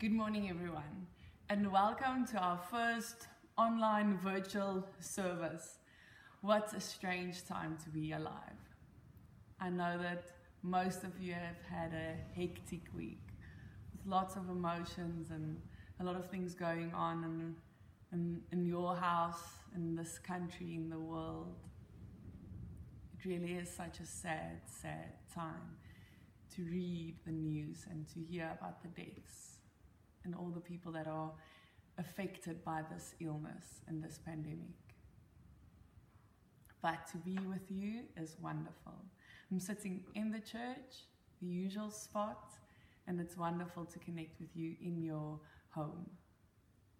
Good morning, everyone, and welcome to our first online virtual service. What a strange time to be alive. I know that most of you have had a hectic week with lots of emotions and a lot of things going on in, in, in your house, in this country, in the world. It really is such a sad, sad time to read the news and to hear about the deaths and all the people that are affected by this illness and this pandemic. But to be with you is wonderful. I'm sitting in the church, the usual spot, and it's wonderful to connect with you in your home.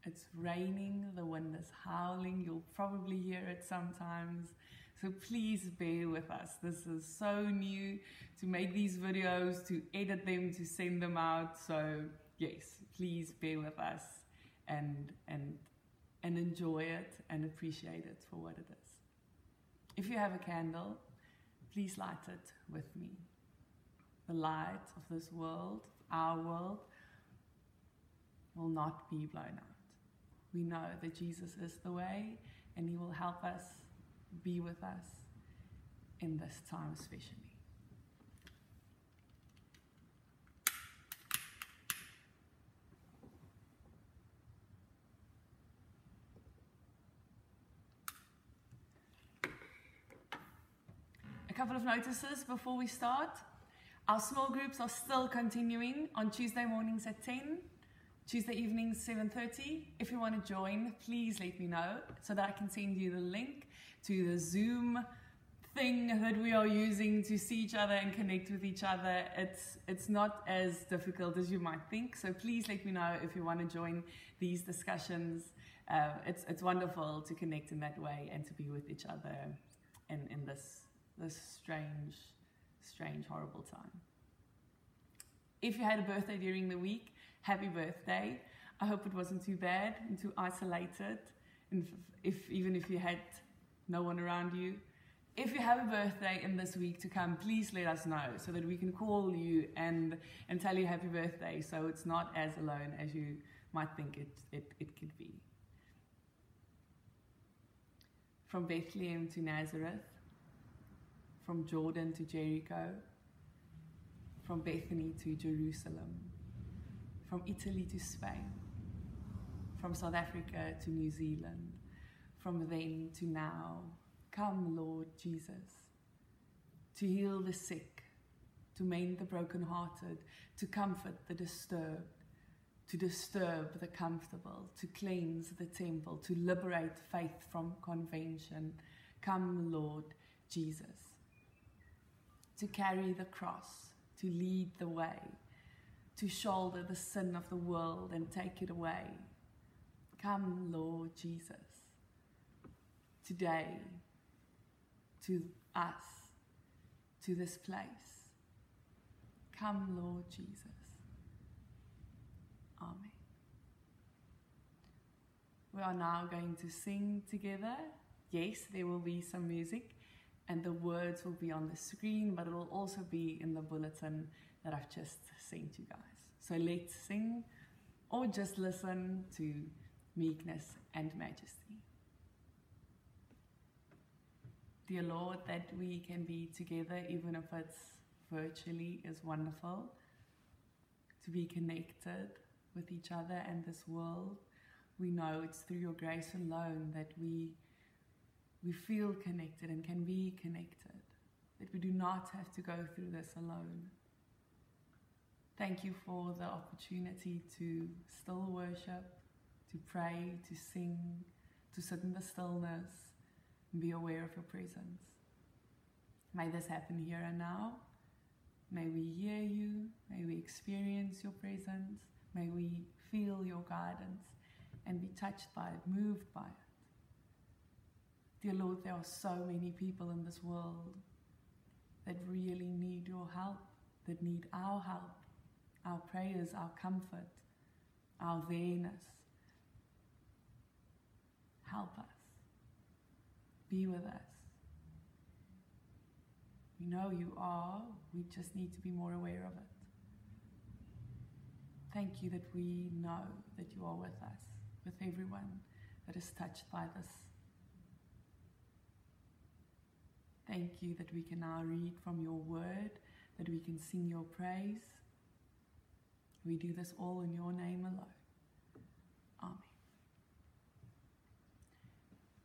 It's raining, the wind is howling, you'll probably hear it sometimes. So please bear with us. This is so new to make these videos, to edit them, to send them out. So yes, please bear with us and and and enjoy it and appreciate it for what it is. If you have a candle, please light it with me. The light of this world, our world, will not be blown out. We know that Jesus is the way and He will help us be with us in this time, especially. Couple of notices before we start. Our small groups are still continuing on Tuesday mornings at 10 Tuesday evenings, 7.30. If you want to join, please let me know so that I can send you the link to the Zoom thing that we are using to see each other and connect with each other. It's, it's not as difficult as you might think. So please let me know if you want to join these discussions. Uh, it's, it's wonderful to connect in that way and to be with each other in, in this, this strange, strange, horrible time. If you had a birthday during the week, happy birthday. I hope it wasn't too bad and too isolated. And if even if you had no one around you, if you have a birthday in this week to come, please let us know so that we can call you and and tell you happy birthday. So it's not as alone as you might think it it, it could be. From Bethlehem to Nazareth, from Jordan to Jericho, from Bethany to Jerusalem from Italy to Spain, from South Africa to New Zealand, from then to now. Come, Lord Jesus, to heal the sick, to mend the brokenhearted, to comfort the disturbed, to disturb the comfortable, to cleanse the temple, to liberate faith from convention. Come, Lord Jesus, to carry the cross, to lead the way to shoulder the sin of the world and take it away. Come, Lord Jesus, today, to us, to this place. Come, Lord Jesus. Amen. We are now going to sing together. Yes, there will be some music, and the words will be on the screen, but it will also be in the bulletin that I've just sent you guys. So let's sing or just listen to meekness and majesty. Dear Lord, that we can be together, even if it's virtually, is wonderful. To be connected with each other and this world. We know it's through your grace alone that we, we feel connected and can be connected. That we do not have to go through this alone. Thank you for the opportunity to still worship, to pray, to sing, to sit in the stillness, and be aware of your presence. May this happen here and now. May we hear you. May we experience your presence. May we feel your guidance and be touched by it, moved by it. Dear Lord, there are so many people in this world that really need your help, that need our help our prayers, our comfort, our awareness. Help us. Be with us. We know you are, we just need to be more aware of it. Thank you that we know that you are with us, with everyone that is touched by this. Thank you that we can now read from your word, that we can sing your praise. We do this all in your name alone. Amen.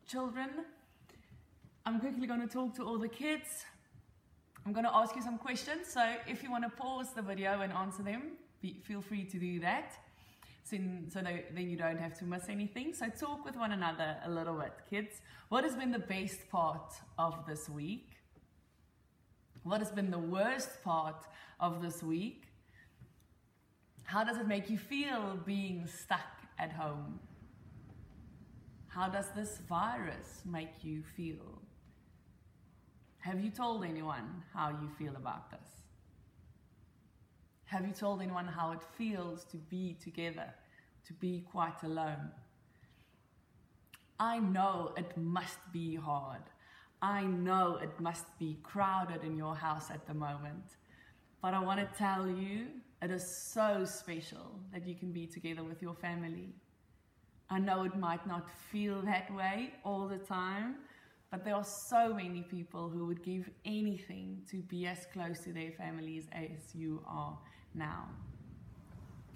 Children, I'm quickly going to talk to all the kids. I'm going to ask you some questions. So if you want to pause the video and answer them, be, feel free to do that. So, so that, then you don't have to miss anything. So talk with one another a little bit, kids. What has been the best part of this week? What has been the worst part of this week? How does it make you feel being stuck at home? How does this virus make you feel? Have you told anyone how you feel about this? Have you told anyone how it feels to be together, to be quite alone? I know it must be hard. I know it must be crowded in your house at the moment. But I want to tell you, it is so special that you can be together with your family. I know it might not feel that way all the time, but there are so many people who would give anything to be as close to their families as you are now.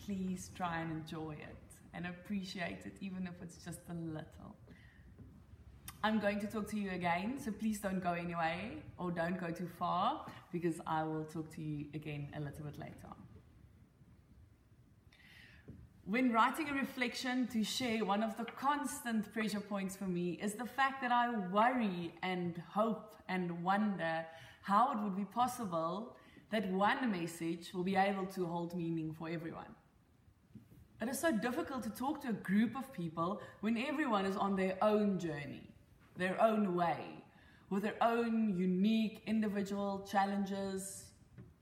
Please try and enjoy it and appreciate it, even if it's just a little. I'm going to talk to you again, so please don't go anyway or don't go too far because I will talk to you again a little bit later. When writing a reflection to share, one of the constant pressure points for me is the fact that I worry and hope and wonder how it would be possible that one message will be able to hold meaning for everyone. It is so difficult to talk to a group of people when everyone is on their own journey their own way, with their own unique individual challenges,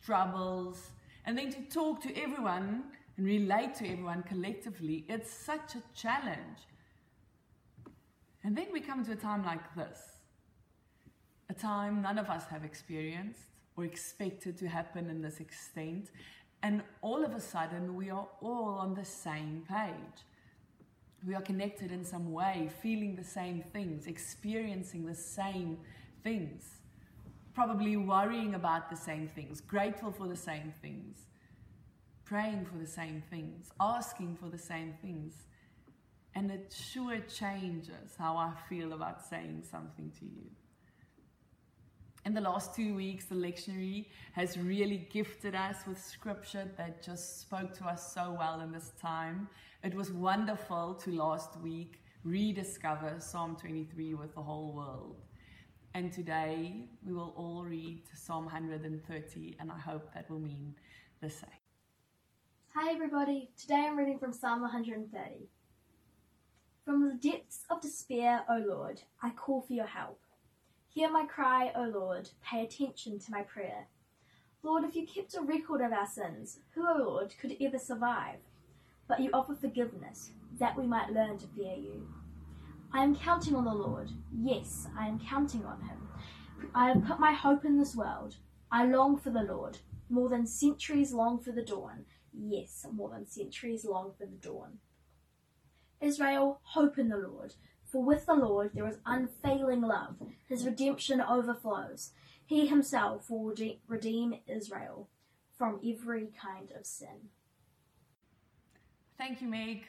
troubles, and then to talk to everyone and relate to everyone collectively, it's such a challenge. And then we come to a time like this a time none of us have experienced or expected to happen in this extent, and all of a sudden we are all on the same page we are connected in some way, feeling the same things, experiencing the same things, probably worrying about the same things, grateful for the same things, praying for the same things, asking for the same things. And it sure changes how I feel about saying something to you. In the last two weeks, the lectionary has really gifted us with scripture that just spoke to us so well in this time. It was wonderful to last week rediscover Psalm 23 with the whole world. And today we will all read Psalm 130, and I hope that will mean the same. Hi, everybody. Today I'm reading from Psalm 130. From the depths of despair, O Lord, I call for your help. Hear my cry, O Lord, pay attention to my prayer. Lord, if you kept a record of our sins, who, O Lord, could ever survive? But you offer forgiveness, that we might learn to fear you. I am counting on the Lord. Yes, I am counting on him. I have put my hope in this world. I long for the Lord, more than centuries long for the dawn. Yes, more than centuries long for the dawn. Israel, hope in the Lord. For with the Lord there is unfailing love, his redemption overflows. He himself will redeem Israel from every kind of sin. Thank you, Meg.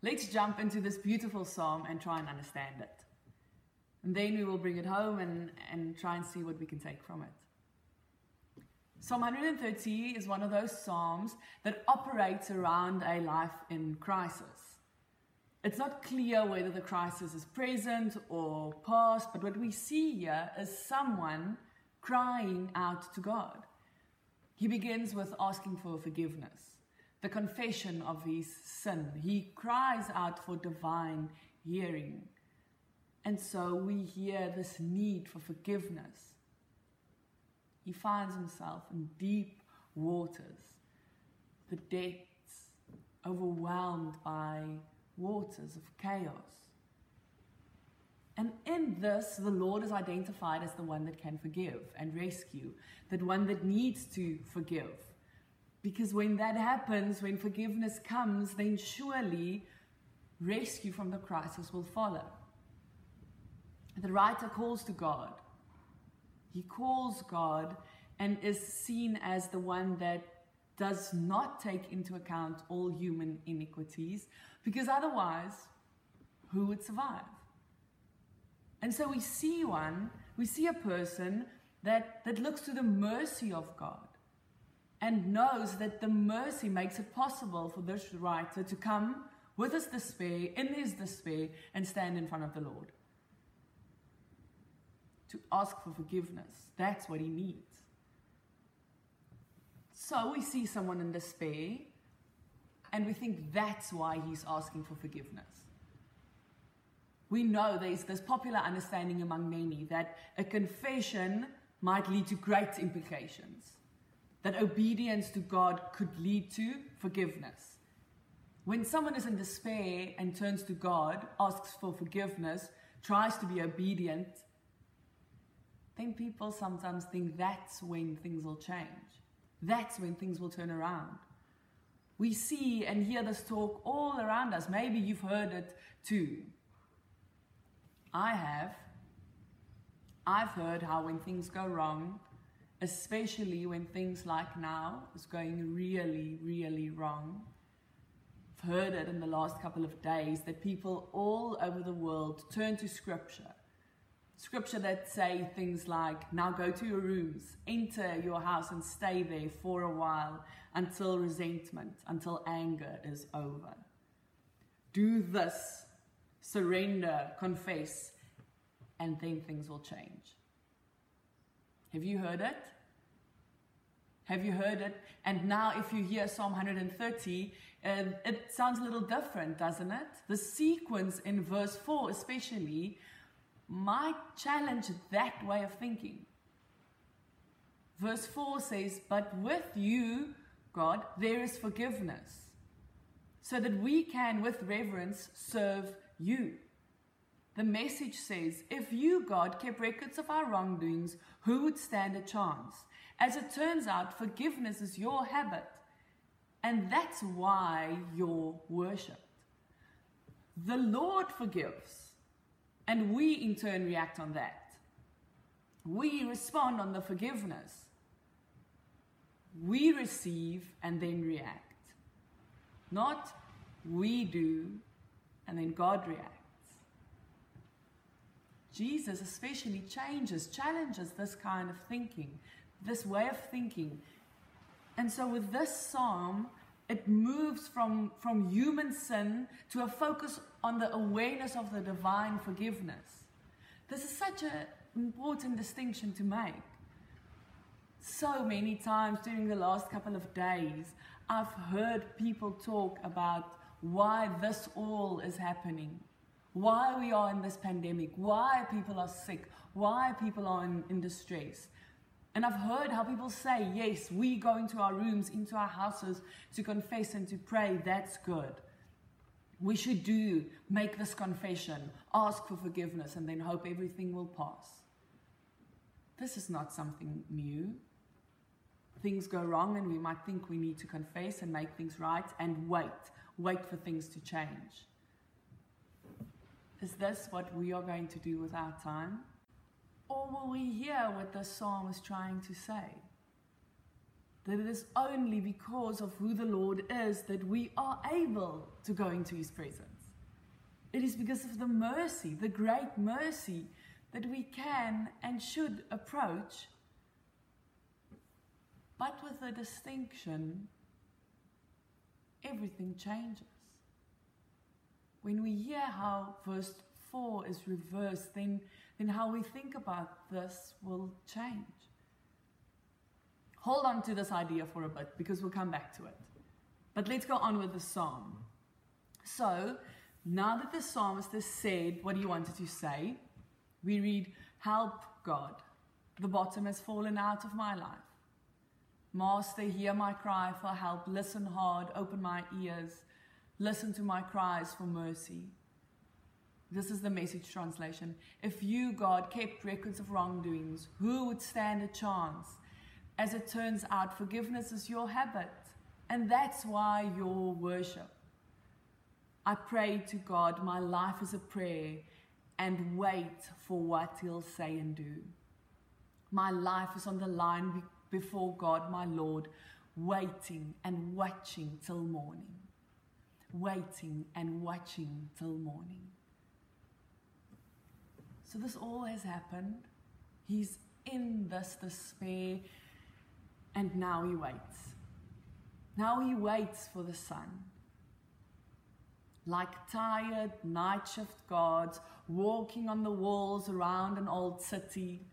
Let's jump into this beautiful psalm and try and understand it. And then we will bring it home and, and try and see what we can take from it. Psalm 130 is one of those psalms that operates around a life in crisis. It's not clear whether the crisis is present or past, but what we see here is someone crying out to God. He begins with asking for forgiveness, the confession of his sin. He cries out for divine hearing. And so we hear this need for forgiveness. He finds himself in deep waters, the depths, overwhelmed by waters of chaos. And in this, the Lord is identified as the one that can forgive and rescue, that one that needs to forgive. Because when that happens, when forgiveness comes, then surely rescue from the crisis will follow. The writer calls to God. He calls God and is seen as the one that does not take into account all human iniquities, because otherwise, who would survive? And so we see one, we see a person that, that looks to the mercy of God and knows that the mercy makes it possible for this writer to come with his despair, in his despair, and stand in front of the Lord. To ask for forgiveness. That's what he needs. So we see someone in despair, and we think that's why he's asking for forgiveness. We know there's this popular understanding among many that a confession might lead to great implications, that obedience to God could lead to forgiveness. When someone is in despair and turns to God, asks for forgiveness, tries to be obedient, then people sometimes think that's when things will change. That's when things will turn around. We see and hear this talk all around us. Maybe you've heard it too. I have. I've heard how when things go wrong, especially when things like now is going really, really wrong, I've heard it in the last couple of days that people all over the world turn to scripture scripture that say things like, now go to your rooms, enter your house and stay there for a while until resentment, until anger is over. Do this, surrender, confess, and then things will change. Have you heard it? Have you heard it? And now, if you hear Psalm 130, uh, it sounds a little different, doesn't it? The sequence in verse 4, especially, might challenge that way of thinking. Verse 4 says, But with you, God, there is forgiveness, so that we can, with reverence, serve you. The message says, If you, God, kept records of our wrongdoings, who would stand a chance? As it turns out, forgiveness is your habit, and that's why you're worshipped. The Lord forgives. And we in turn react on that. We respond on the forgiveness. We receive and then react. Not we do and then God reacts. Jesus especially changes, challenges this kind of thinking, this way of thinking. And so with this psalm, it moves from, from human sin to a focus on the awareness of the divine forgiveness. This is such an important distinction to make. So many times during the last couple of days, I've heard people talk about why this all is happening, why we are in this pandemic, why people are sick, why people are in, in distress. And I've heard how people say, yes, we go into our rooms, into our houses to confess and to pray. That's good. We should do, make this confession, ask for forgiveness, and then hope everything will pass. This is not something new. Things go wrong, and we might think we need to confess and make things right and wait, wait for things to change. Is this what we are going to do with our time? Or will we hear what the psalm is trying to say? That it is only because of who the Lord is that we are able to go into his presence. It is because of the mercy, the great mercy, that we can and should approach, but with the distinction everything changes. When we hear how verse 4 is reversed, then then how we think about this will change. Hold on to this idea for a bit because we'll come back to it. But let's go on with the psalm. So, now that the psalmist has said what he wanted to say, we read, Help God, the bottom has fallen out of my life. Master, hear my cry for help. Listen hard, open my ears. Listen to my cries for mercy. This is the message translation. If you, God, kept records of wrongdoings, who would stand a chance? As it turns out, forgiveness is your habit, And that's why your worship. I pray to God, my life is a prayer, and wait for what He'll say and do. My life is on the line before God, my Lord, waiting and watching till morning. Waiting and watching till morning. So this all has happened. He's in this despair, and now he waits. Now he waits for the sun. Like tired night shift guards walking on the walls around an old city,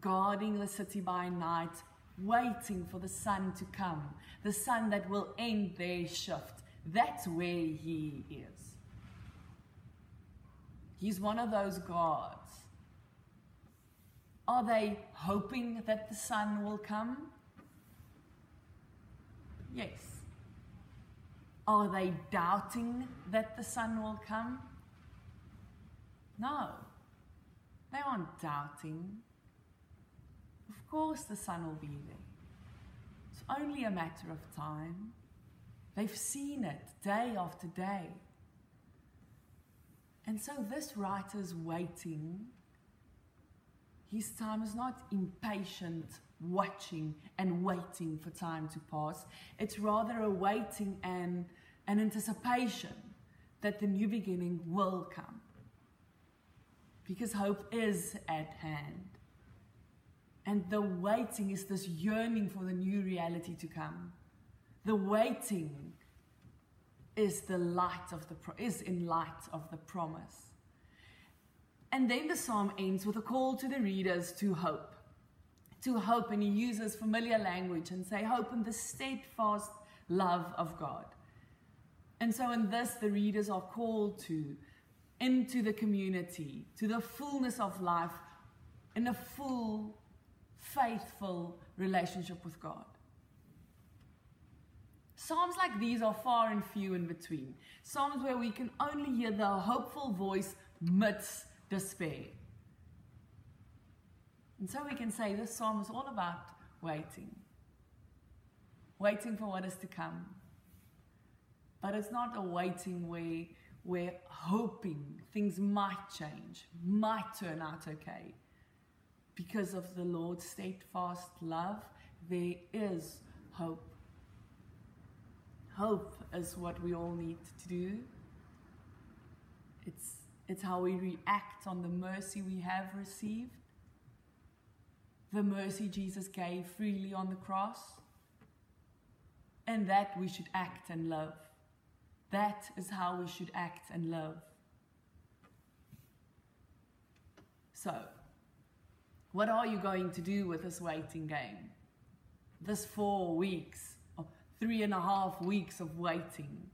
guarding the city by night, waiting for the sun to come, the sun that will end their shift. That's where he is. He's one of those gods. Are they hoping that the sun will come? Yes. Are they doubting that the sun will come? No. They aren't doubting. Of course, the sun will be there. It's only a matter of time. They've seen it day after day. And so this writer's waiting. His time is not impatient, watching and waiting for time to pass. It's rather a waiting and an anticipation that the new beginning will come. Because hope is at hand. And the waiting is this yearning for the new reality to come. The waiting is the light of the pro- is in light of the promise. And then the psalm ends with a call to the readers to hope. To hope, and he uses familiar language and say, hope in the steadfast love of God. And so in this, the readers are called to into the community, to the fullness of life, in a full faithful relationship with God. Psalms like these are far and few in between. Psalms where we can only hear the hopeful voice midst despair. And so we can say this psalm is all about waiting. Waiting for what is to come. But it's not a waiting where we're hoping things might change, might turn out okay because of the Lord's steadfast love, there is hope. Hope is what we all need to do. It's, it's how we react on the mercy we have received, the mercy Jesus gave freely on the cross, and that we should act and love. That is how we should act and love. So, what are you going to do with this waiting game? This four weeks, three and a half weeks of waiting.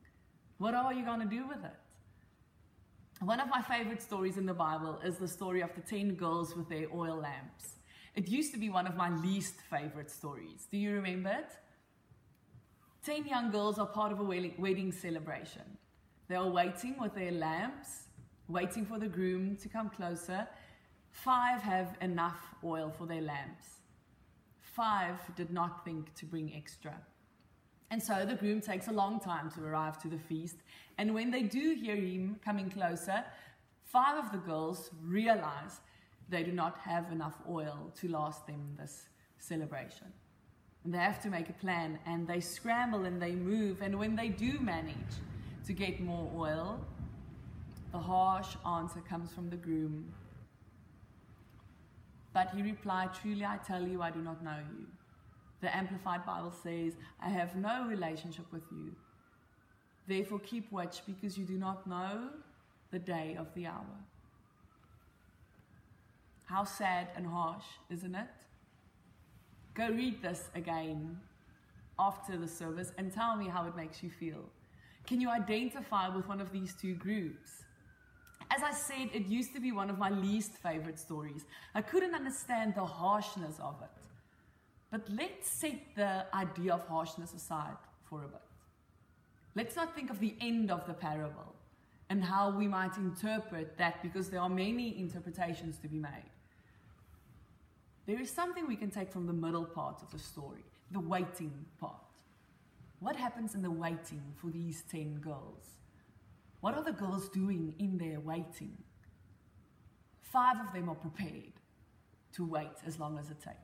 What are you going to do with it? One of my favorite stories in the Bible is the story of the 10 girls with their oil lamps. It used to be one of my least favorite stories. Do you remember it? 10 young girls are part of a wedding celebration. They are waiting with their lamps, waiting for the groom to come closer Five have enough oil for their lamps. Five did not think to bring extra. And so the groom takes a long time to arrive to the feast. And when they do hear him coming closer, five of the girls realize they do not have enough oil to last them this celebration. And they have to make a plan and they scramble and they move. And when they do manage to get more oil, the harsh answer comes from the groom but he replied, Truly I tell you, I do not know you. The Amplified Bible says, I have no relationship with you. Therefore keep watch because you do not know the day of the hour. How sad and harsh, isn't it? Go read this again after the service and tell me how it makes you feel. Can you identify with one of these two groups? As I said, it used to be one of my least favorite stories. I couldn't understand the harshness of it. But let's set the idea of harshness aside for a bit. Let's not think of the end of the parable and how we might interpret that because there are many interpretations to be made. There is something we can take from the middle part of the story, the waiting part. what happens in the waiting for these 10 girls? What are the girls doing in their waiting? Five of them are prepared to wait as long as it takes.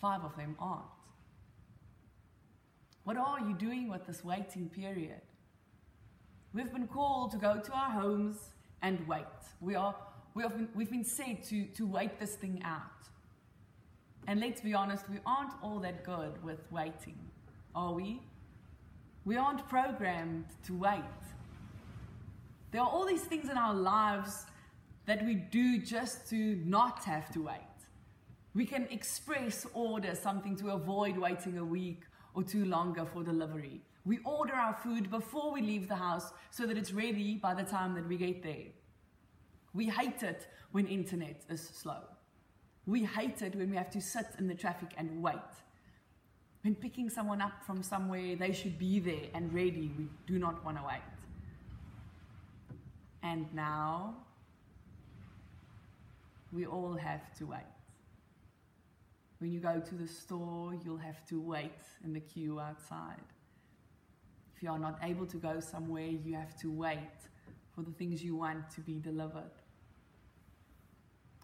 Five of them aren't. What are you doing with this waiting period? We've been called to go to our homes and wait. We are, we have been, we've been said to, to wait this thing out. And let's be honest, we aren't all that good with waiting, are we? We aren't programmed to wait. There are all these things in our lives that we do just to not have to wait. We can express order something to avoid waiting a week or two longer for delivery. We order our food before we leave the house so that it's ready by the time that we get there. We hate it when internet is slow. We hate it when we have to sit in the traffic and wait. When picking someone up from somewhere, they should be there and ready. We do not want to wait. And now, we all have to wait. When you go to the store, you'll have to wait in the queue outside. If you are not able to go somewhere, you have to wait for the things you want to be delivered.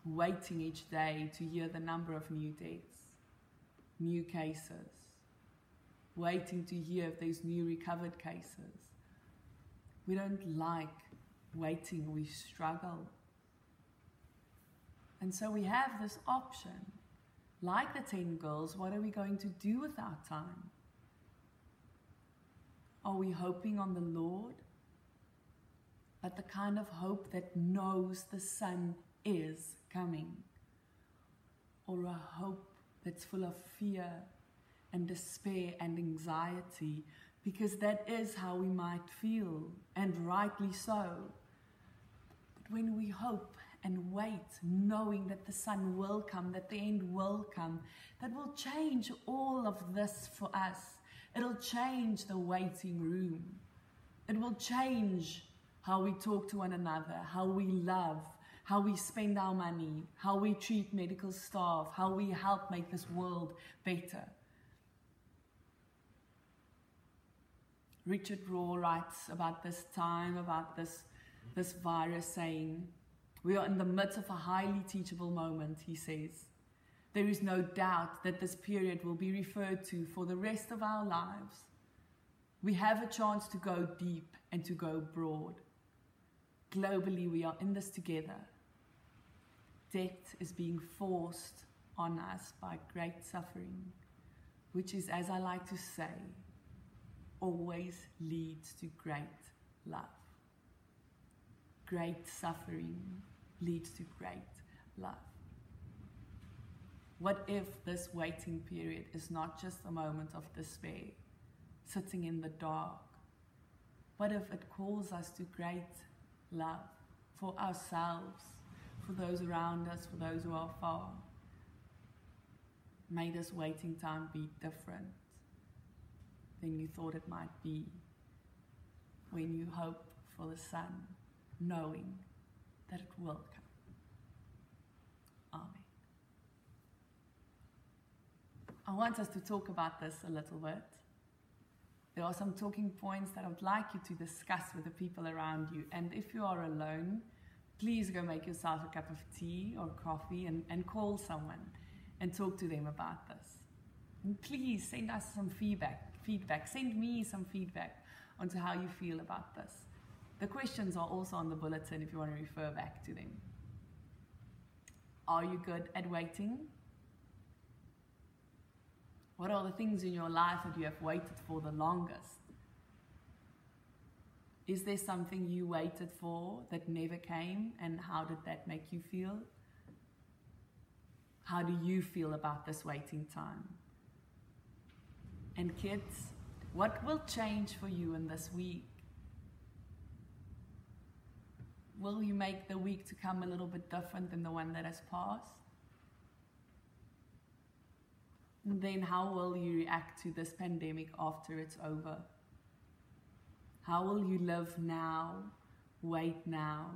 Waiting each day to hear the number of new deaths, new cases. Waiting to hear if there's new recovered cases. We don't like waiting, we struggle. And so we have this option. Like the 10 girls, what are we going to do with our time? Are we hoping on the Lord? But the kind of hope that knows the sun is coming. Or a hope that's full of fear and despair and anxiety, because that is how we might feel, and rightly so. But when we hope and wait, knowing that the sun will come, that the end will come, that will change all of this for us. It'll change the waiting room. It will change how we talk to one another, how we love, how we spend our money, how we treat medical staff, how we help make this world better. Richard Rohr writes about this time, about this, this virus, saying, We are in the midst of a highly teachable moment, he says. There is no doubt that this period will be referred to for the rest of our lives. We have a chance to go deep and to go broad. Globally, we are in this together. Death is being forced on us by great suffering, which is, as I like to say, always leads to great love. Great suffering leads to great love. What if this waiting period is not just a moment of despair, sitting in the dark? What if it calls us to great love for ourselves, for those around us, for those who are far? May this waiting time be different than you thought it might be when you hope for the sun, knowing that it will come. Amen. I want us to talk about this a little bit. There are some talking points that I would like you to discuss with the people around you. And if you are alone, please go make yourself a cup of tea or coffee and, and call someone and talk to them about this. And please send us some feedback feedback. Send me some feedback onto how you feel about this. The questions are also on the bulletin if you want to refer back to them. Are you good at waiting? What are the things in your life that you have waited for the longest? Is there something you waited for that never came, and how did that make you feel? How do you feel about this waiting time? And kids, what will change for you in this week? Will you make the week to come a little bit different than the one that has passed? And then how will you react to this pandemic after it's over? How will you live now, wait now?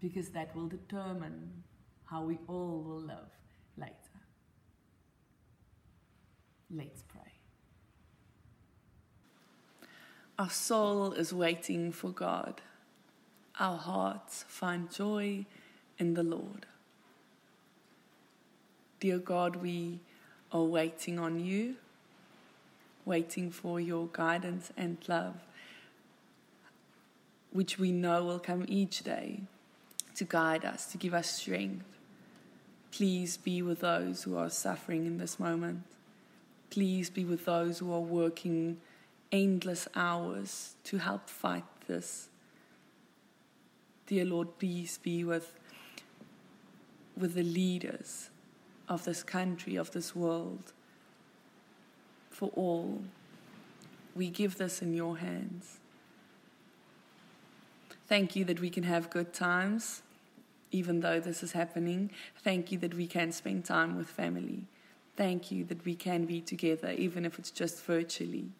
Because that will determine how we all will live later. Let's pray. Our soul is waiting for God. Our hearts find joy in the Lord. Dear God, we are waiting on you, waiting for your guidance and love, which we know will come each day to guide us, to give us strength. Please be with those who are suffering in this moment. Please be with those who are working endless hours to help fight this. Dear Lord, please be with, with the leaders of this country, of this world, for all. We give this in your hands. Thank you that we can have good times, even though this is happening. Thank you that we can spend time with family. Thank you that we can be together, even if it's just virtually.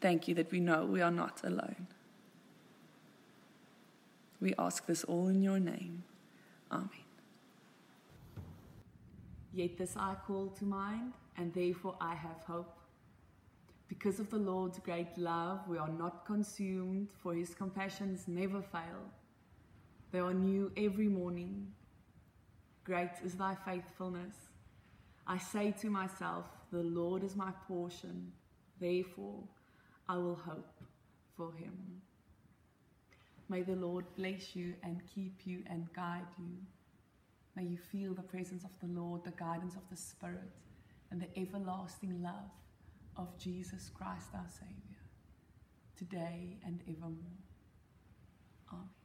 Thank you that we know we are not alone. We ask this all in your name. Amen. Yet this I call to mind, and therefore I have hope. Because of the Lord's great love, we are not consumed, for his compassions never fail. They are new every morning. Great is thy faithfulness. I say to myself, The Lord is my portion, therefore I will hope for him. May the Lord bless you and keep you and guide you. May you feel the presence of the Lord, the guidance of the Spirit, and the everlasting love of Jesus Christ our Savior, today and evermore. Amen.